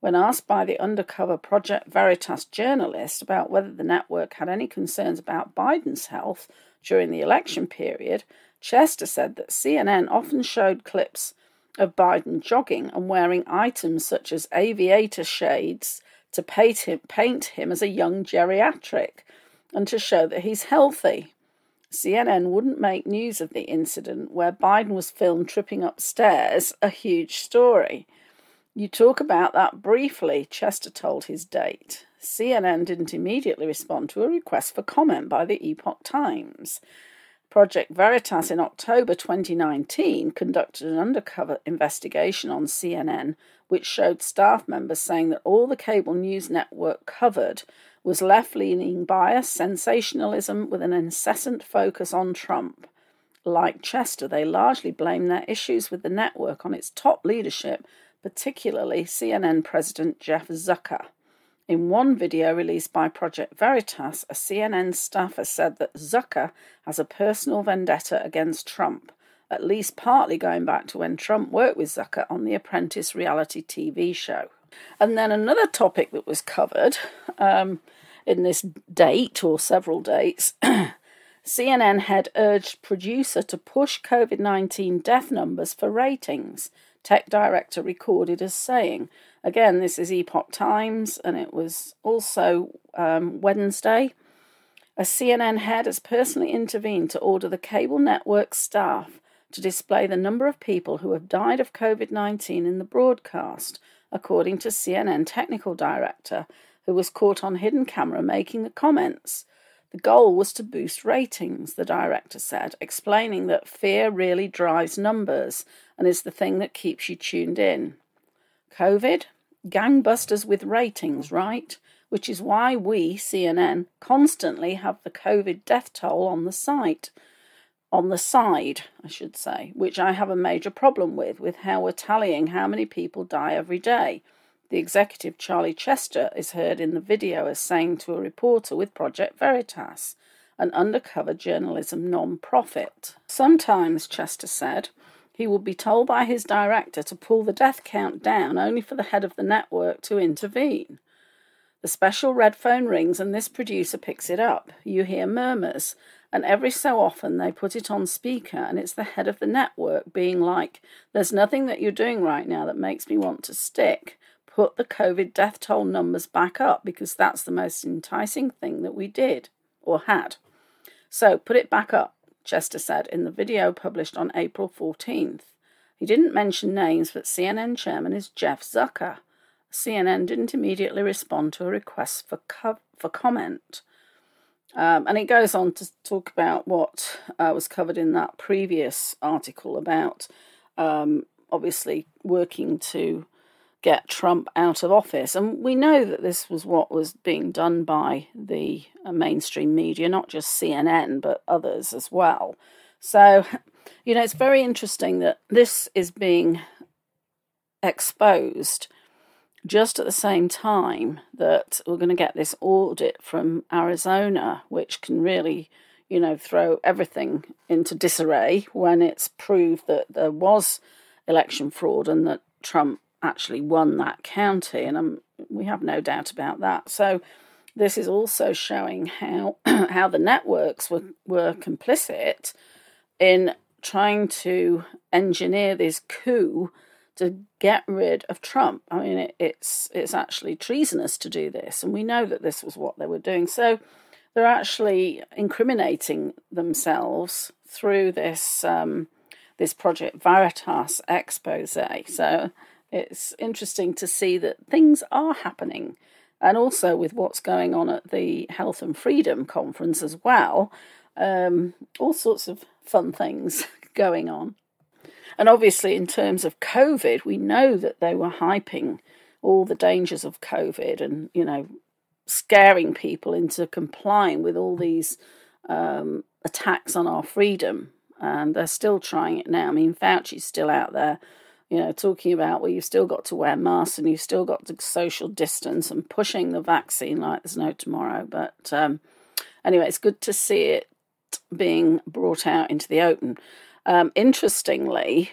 When asked by the undercover Project Veritas journalist about whether the network had any concerns about Biden's health during the election period, Chester said that CNN often showed clips of Biden jogging and wearing items such as aviator shades to paint him, paint him as a young geriatric and to show that he's healthy. CNN wouldn't make news of the incident where Biden was filmed tripping upstairs, a huge story. You talk about that briefly, Chester told his date. CNN didn't immediately respond to a request for comment by the Epoch Times. Project Veritas in October 2019 conducted an undercover investigation on CNN, which showed staff members saying that all the cable news network covered was left leaning bias, sensationalism, with an incessant focus on Trump. Like Chester, they largely blame their issues with the network on its top leadership, particularly CNN President Jeff Zucker. In one video released by Project Veritas, a CNN staffer said that Zucker has a personal vendetta against Trump, at least partly going back to when Trump worked with Zucker on the Apprentice reality TV show. And then another topic that was covered um, in this date or several dates CNN had urged producer to push COVID 19 death numbers for ratings, tech director recorded as saying. Again, this is Epoch Times, and it was also um, Wednesday. A CNN head has personally intervened to order the cable network staff to display the number of people who have died of COVID 19 in the broadcast, according to CNN technical director, who was caught on hidden camera making the comments. The goal was to boost ratings, the director said, explaining that fear really drives numbers and is the thing that keeps you tuned in. COVID? gangbusters with ratings, right? Which is why we, CNN, constantly have the COVID death toll on the site. On the side, I should say, which I have a major problem with, with how we're tallying how many people die every day. The executive, Charlie Chester, is heard in the video as saying to a reporter with Project Veritas, an undercover journalism non profit. Sometimes, Chester said, he would be told by his director to pull the death count down only for the head of the network to intervene. The special red phone rings and this producer picks it up. You hear murmurs, and every so often they put it on speaker, and it's the head of the network being like, There's nothing that you're doing right now that makes me want to stick. Put the COVID death toll numbers back up because that's the most enticing thing that we did or had. So put it back up. Chester said in the video published on April 14th. He didn't mention names, but CNN chairman is Jeff Zucker. CNN didn't immediately respond to a request for co- for comment. Um, and it goes on to talk about what uh, was covered in that previous article about um, obviously working to get Trump out of office. And we know that this was what was being done by the uh, mainstream media, not just CNN, but others as well. So, you know, it's very interesting that this is being exposed just at the same time that we're going to get this audit from Arizona, which can really, you know, throw everything into disarray when it's proved that there was election fraud and that Trump actually won that county, and um, we have no doubt about that. So this is also showing how how the networks were were complicit in trying to engineer this coup to get rid of Trump. I mean, it, it's it's actually treasonous to do this, and we know that this was what they were doing. So they're actually incriminating themselves through this um, this project Veritas expose. So it's interesting to see that things are happening. And also with what's going on at the Health and Freedom Conference as well, um, all sorts of fun things going on. And obviously, in terms of COVID, we know that they were hyping all the dangers of COVID and, you know, scaring people into complying with all these um, attacks on our freedom. And they're still trying it now. I mean, Fauci's still out there, you know, talking about, well, you've still got to wear masks and you've still got to social distance and pushing the vaccine like there's no tomorrow. But um, anyway, it's good to see it being brought out into the open. Um, interestingly,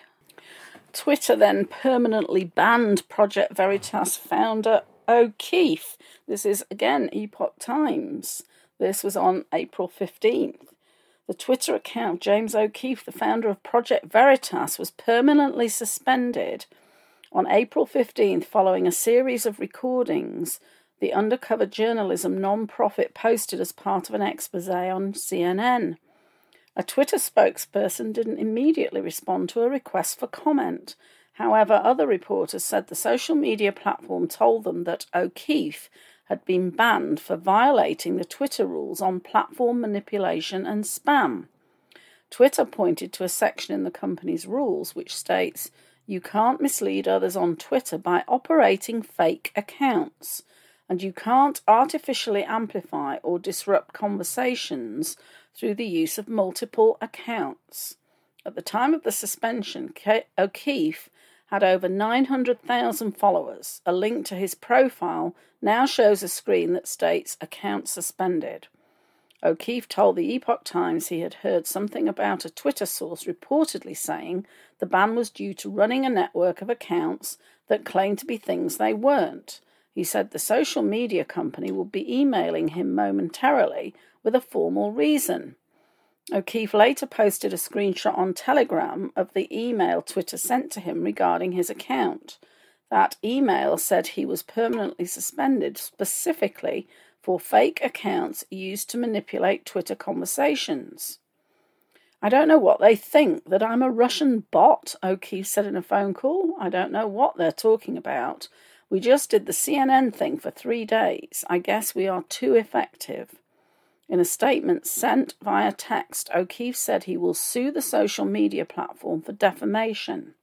Twitter then permanently banned Project Veritas founder O'Keefe. This is again Epoch Times. This was on April 15th. The Twitter account James O'Keefe, the founder of Project Veritas, was permanently suspended on April 15th following a series of recordings the undercover journalism non-profit posted as part of an expose on CNN. A Twitter spokesperson didn't immediately respond to a request for comment. However, other reporters said the social media platform told them that O'Keefe had been banned for violating the Twitter rules on platform manipulation and spam. Twitter pointed to a section in the company's rules which states you can't mislead others on Twitter by operating fake accounts, and you can't artificially amplify or disrupt conversations through the use of multiple accounts. At the time of the suspension, O'Keefe had over 900,000 followers. A link to his profile now shows a screen that states account suspended. O'Keefe told the Epoch Times he had heard something about a Twitter source reportedly saying the ban was due to running a network of accounts that claimed to be things they weren't. He said the social media company would be emailing him momentarily with a formal reason. O'Keefe later posted a screenshot on Telegram of the email Twitter sent to him regarding his account. That email said he was permanently suspended specifically for fake accounts used to manipulate Twitter conversations. I don't know what they think, that I'm a Russian bot, O'Keefe said in a phone call. I don't know what they're talking about. We just did the CNN thing for three days. I guess we are too effective. In a statement sent via text, O'Keefe said he will sue the social media platform for defamation.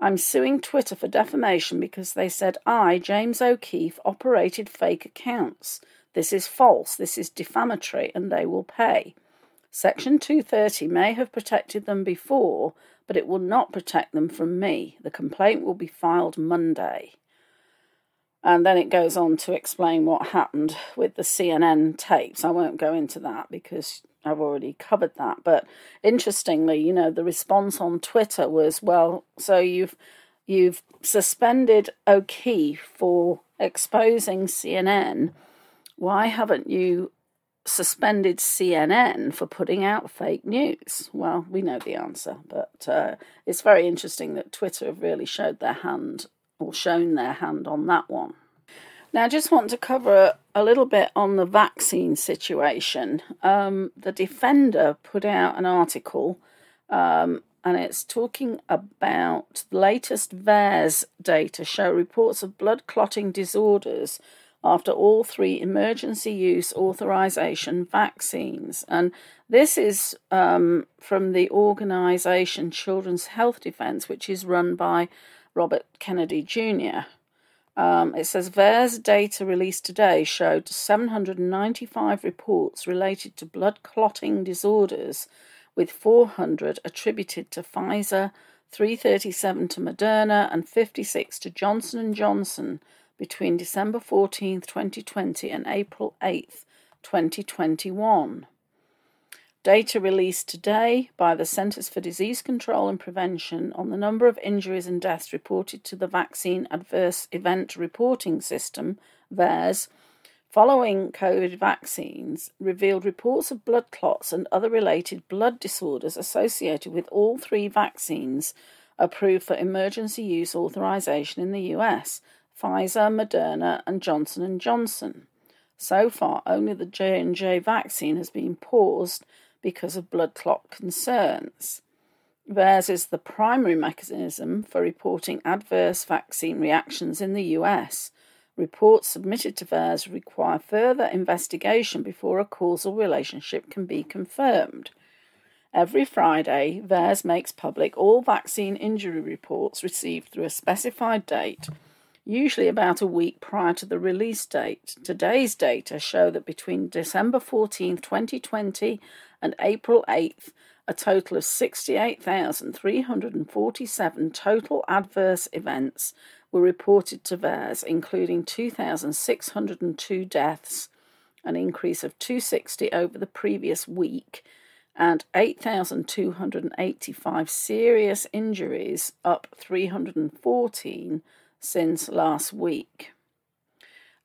I'm suing Twitter for defamation because they said I, James O'Keefe, operated fake accounts. This is false, this is defamatory, and they will pay. Section 230 may have protected them before, but it will not protect them from me. The complaint will be filed Monday. And then it goes on to explain what happened with the CNN tapes. I won't go into that because I've already covered that. But interestingly, you know, the response on Twitter was, well, so you've you've suspended O'Keefe for exposing CNN. Why haven't you suspended CNN for putting out fake news? Well, we know the answer, but uh, it's very interesting that Twitter have really showed their hand or shown their hand on that one. Now, I just want to cover a little bit on the vaccine situation. Um, the Defender put out an article um, and it's talking about the latest VAERS data show reports of blood clotting disorders after all three emergency use authorization vaccines. And this is um, from the organization Children's Health Defense, which is run by Robert Kennedy Jr. Um, it says VAERS data released today showed 795 reports related to blood clotting disorders, with 400 attributed to Pfizer, 337 to Moderna, and 56 to Johnson & Johnson between December 14, 2020 and April 8, 2021. Data released today by the Centers for Disease Control and Prevention on the number of injuries and deaths reported to the Vaccine Adverse Event Reporting System, VAERS, following COVID vaccines revealed reports of blood clots and other related blood disorders associated with all three vaccines approved for emergency use authorization in the US, Pfizer, Moderna, and Johnson & Johnson. So far, only the J&J vaccine has been paused because of blood clot concerns. VAERS is the primary mechanism for reporting adverse vaccine reactions in the US. Reports submitted to VAERS require further investigation before a causal relationship can be confirmed. Every Friday, VAERS makes public all vaccine injury reports received through a specified date, usually about a week prior to the release date. Today's data show that between December 14, 2020 and April 8th, a total of 68,347 total adverse events were reported to VAERS, including 2,602 deaths, an increase of 260 over the previous week, and 8,285 serious injuries, up 314 since last week.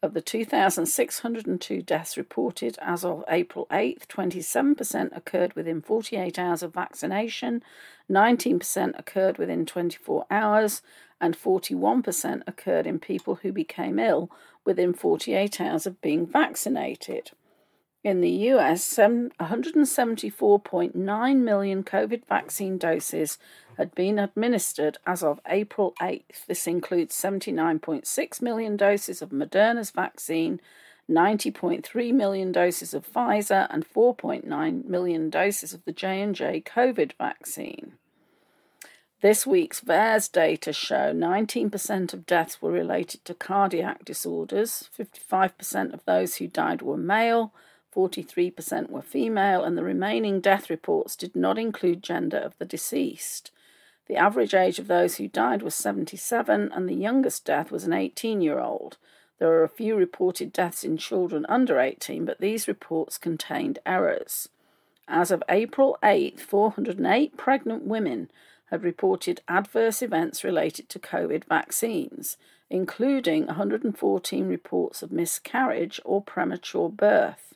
Of the 2,602 deaths reported as of April 8th, 27% occurred within 48 hours of vaccination, 19% occurred within 24 hours, and 41% occurred in people who became ill within 48 hours of being vaccinated. In the US, 174.9 million COVID vaccine doses had been administered as of April 8th. This includes 79.6 million doses of Moderna's vaccine, 90.3 million doses of Pfizer, and 4.9 million doses of the J&J COVID vaccine. This week's VAERS data show 19% of deaths were related to cardiac disorders, 55% of those who died were male, 43% were female, and the remaining death reports did not include gender of the deceased. The average age of those who died was 77, and the youngest death was an 18 year old. There are a few reported deaths in children under 18, but these reports contained errors. As of April 8, 408 pregnant women had reported adverse events related to COVID vaccines, including 114 reports of miscarriage or premature birth.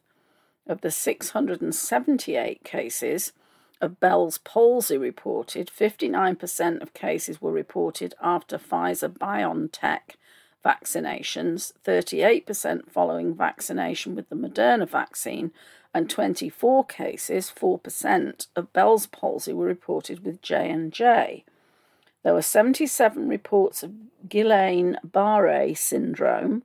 Of the 678 cases of Bell's palsy reported, 59% of cases were reported after Pfizer BioNTech vaccinations, 38% following vaccination with the Moderna vaccine, and 24 cases, 4% of Bell's palsy were reported with J&J. There were 77 reports of Guillain-Barré syndrome,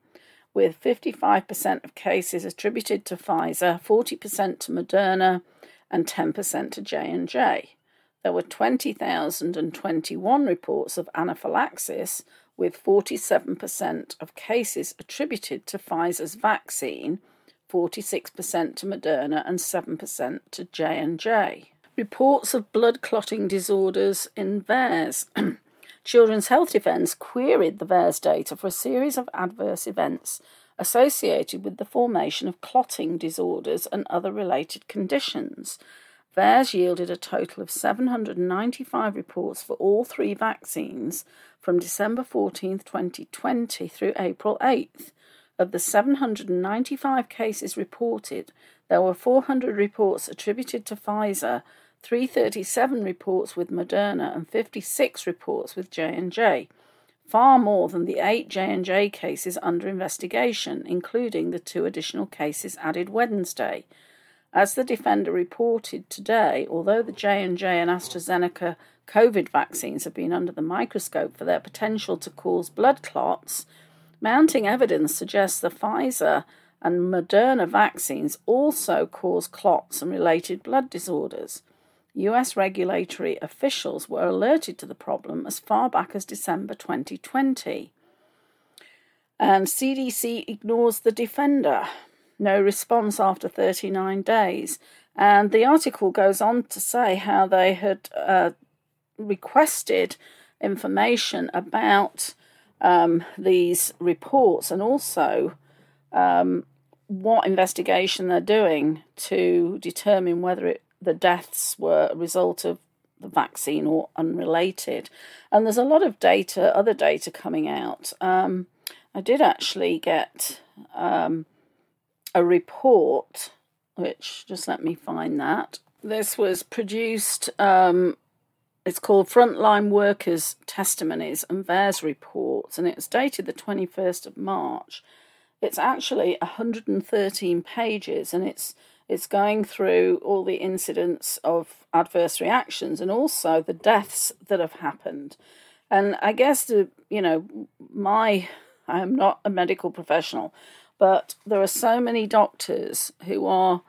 with 55% of cases attributed to Pfizer, 40% to Moderna, and 10% to J&J. There were 20,021 reports of anaphylaxis, with 47% of cases attributed to Pfizer's vaccine, 46% to Moderna, and 7% to J&J. Reports of blood clotting disorders in VAERS. Children's Health Defence queried the VAERS data for a series of adverse events associated with the formation of clotting disorders and other related conditions. VAERS yielded a total of 795 reports for all three vaccines from December 14, 2020 through April 8th. Of the 795 cases reported, there were 400 reports attributed to Pfizer 337 reports with Moderna and 56 reports with J&J, far more than the 8 J&J cases under investigation, including the two additional cases added Wednesday. As the defender reported today, although the J&J and AstraZeneca COVID vaccines have been under the microscope for their potential to cause blood clots, mounting evidence suggests the Pfizer and Moderna vaccines also cause clots and related blood disorders. US regulatory officials were alerted to the problem as far back as December 2020. And CDC ignores the defender. No response after 39 days. And the article goes on to say how they had uh, requested information about um, these reports and also um, what investigation they're doing to determine whether it the deaths were a result of the vaccine or unrelated. And there's a lot of data, other data coming out. Um, I did actually get um, a report, which just let me find that. This was produced, um, it's called Frontline Workers Testimonies and VAERS Reports, and it's dated the 21st of March. It's actually 113 pages and it's it's going through all the incidents of adverse reactions and also the deaths that have happened. And I guess the you know my I am not a medical professional, but there are so many doctors who are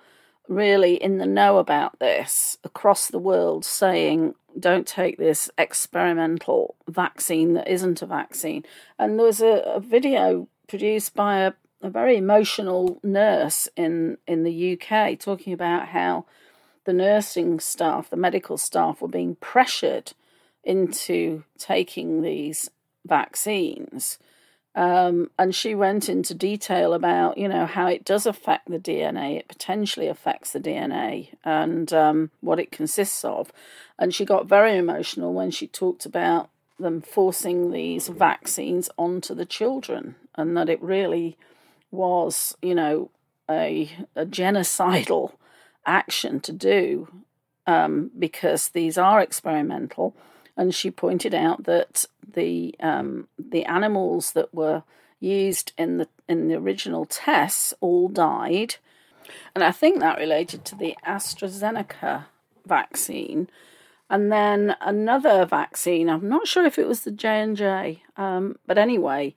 really in the know about this across the world saying don't take this experimental vaccine that isn't a vaccine. And there was a, a video produced by a, a very emotional nurse in, in the UK talking about how the nursing staff, the medical staff, were being pressured into taking these vaccines. Um, and she went into detail about, you know, how it does affect the DNA. It potentially affects the DNA and um, what it consists of. And she got very emotional when she talked about them forcing these vaccines onto the children and that it really was, you know, a, a genocidal action to do um, because these are experimental. And she pointed out that the um, the animals that were used in the in the original tests all died, and I think that related to the AstraZeneca vaccine. And then another vaccine. I'm not sure if it was the J and J, um, but anyway,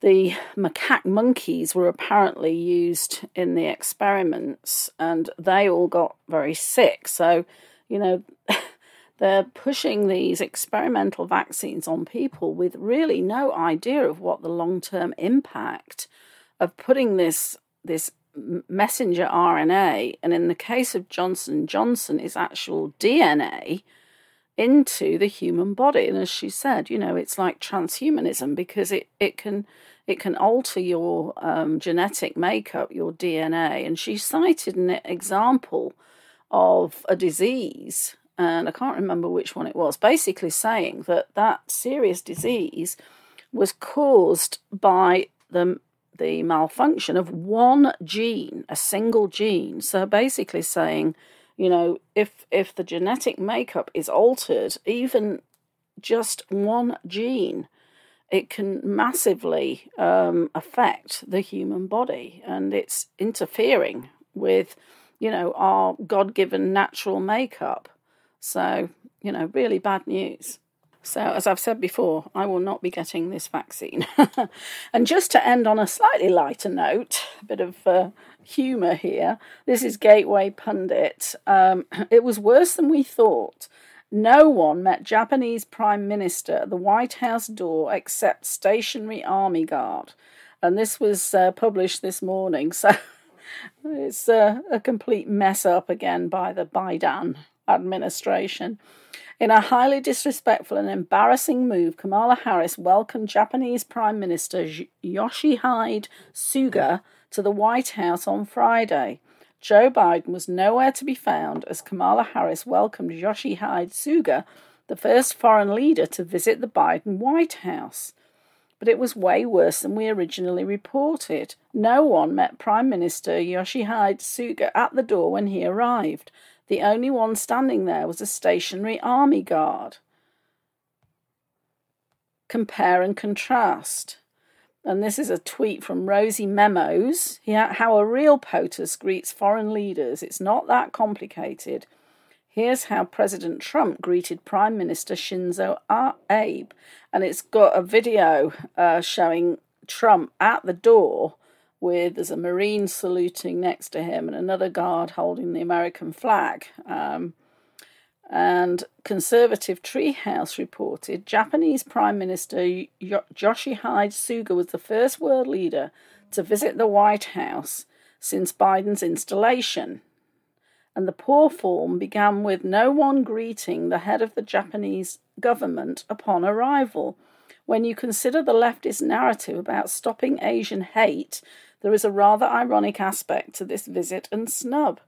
the macaque monkeys were apparently used in the experiments and they all got very sick. So, you know, they're pushing these experimental vaccines on people with really no idea of what the long term impact of putting this this messenger RNA and in the case of Johnson Johnson is actual DNA into the human body and as she said you know it's like transhumanism because it it can it can alter your um, genetic makeup, your DNA. And she cited an example of a disease, and I can't remember which one it was, basically saying that that serious disease was caused by the the malfunction of one gene, a single gene. So basically saying, you know, if if the genetic makeup is altered, even just one gene it can massively um, affect the human body and it's interfering with, you know, our God given natural makeup. So, you know, really bad news. So, as I've said before, I will not be getting this vaccine. and just to end on a slightly lighter note, a bit of uh, humour here. This is Gateway Pundit. Um, it was worse than we thought. No one met Japanese Prime Minister at the White House door except stationary army guard. And this was uh, published this morning, so it's uh, a complete mess up again by the Biden administration. In a highly disrespectful and embarrassing move, Kamala Harris welcomed Japanese Prime Minister Yoshihide Suga to the White House on Friday. Joe Biden was nowhere to be found as Kamala Harris welcomed Yoshihide Suga, the first foreign leader to visit the Biden White House. But it was way worse than we originally reported. No one met Prime Minister Yoshihide Suga at the door when he arrived. The only one standing there was a stationary army guard. Compare and contrast and this is a tweet from Rosie Memos. How a real POTUS greets foreign leaders. It's not that complicated. Here's how President Trump greeted Prime Minister Shinzo Abe. And it's got a video uh, showing Trump at the door with there's a Marine saluting next to him and another guard holding the American flag. Um, and conservative Treehouse reported Japanese Prime Minister Yoshihide Suga was the first world leader to visit the White House since Biden's installation. And the poor form began with no one greeting the head of the Japanese government upon arrival. When you consider the leftist narrative about stopping Asian hate, there is a rather ironic aspect to this visit and snub.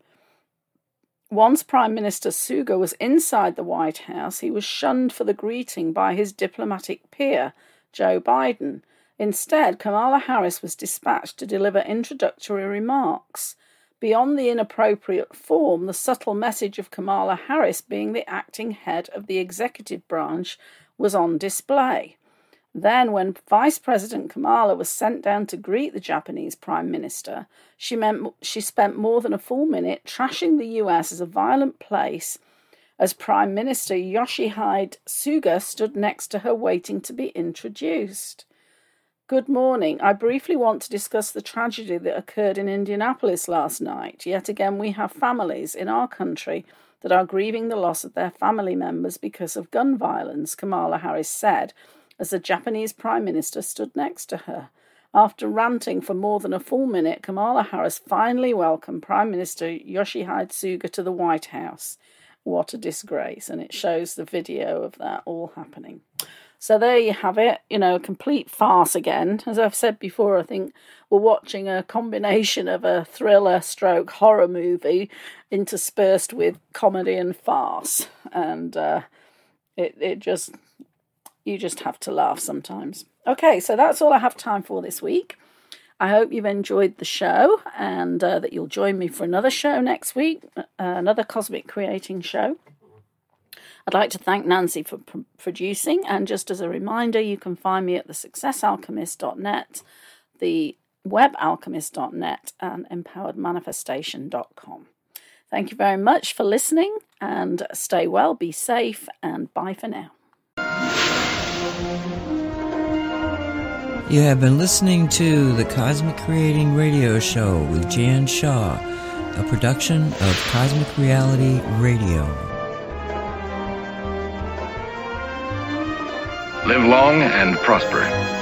Once Prime Minister Suga was inside the White House, he was shunned for the greeting by his diplomatic peer, Joe Biden. Instead, Kamala Harris was dispatched to deliver introductory remarks. Beyond the inappropriate form, the subtle message of Kamala Harris being the acting head of the executive branch was on display. Then, when Vice President Kamala was sent down to greet the Japanese Prime Minister, she, meant, she spent more than a full minute trashing the US as a violent place as Prime Minister Yoshihide Suga stood next to her waiting to be introduced. Good morning. I briefly want to discuss the tragedy that occurred in Indianapolis last night. Yet again, we have families in our country that are grieving the loss of their family members because of gun violence, Kamala Harris said as the Japanese Prime Minister stood next to her. After ranting for more than a full minute, Kamala Harris finally welcomed Prime Minister Yoshihide Suga to the White House. What a disgrace. And it shows the video of that all happening. So there you have it, you know, a complete farce again. As I've said before, I think we're watching a combination of a thriller stroke horror movie interspersed with comedy and farce. And uh, it, it just you just have to laugh sometimes. Okay, so that's all I have time for this week. I hope you've enjoyed the show and uh, that you'll join me for another show next week, uh, another Cosmic Creating show. I'd like to thank Nancy for pr- producing, and just as a reminder, you can find me at the successalchemist.net, the webalchemist.net, and empoweredmanifestation.com. Thank you very much for listening, and stay well, be safe, and bye for now. You have been listening to the Cosmic Creating Radio Show with Jan Shaw, a production of Cosmic Reality Radio. Live long and prosper.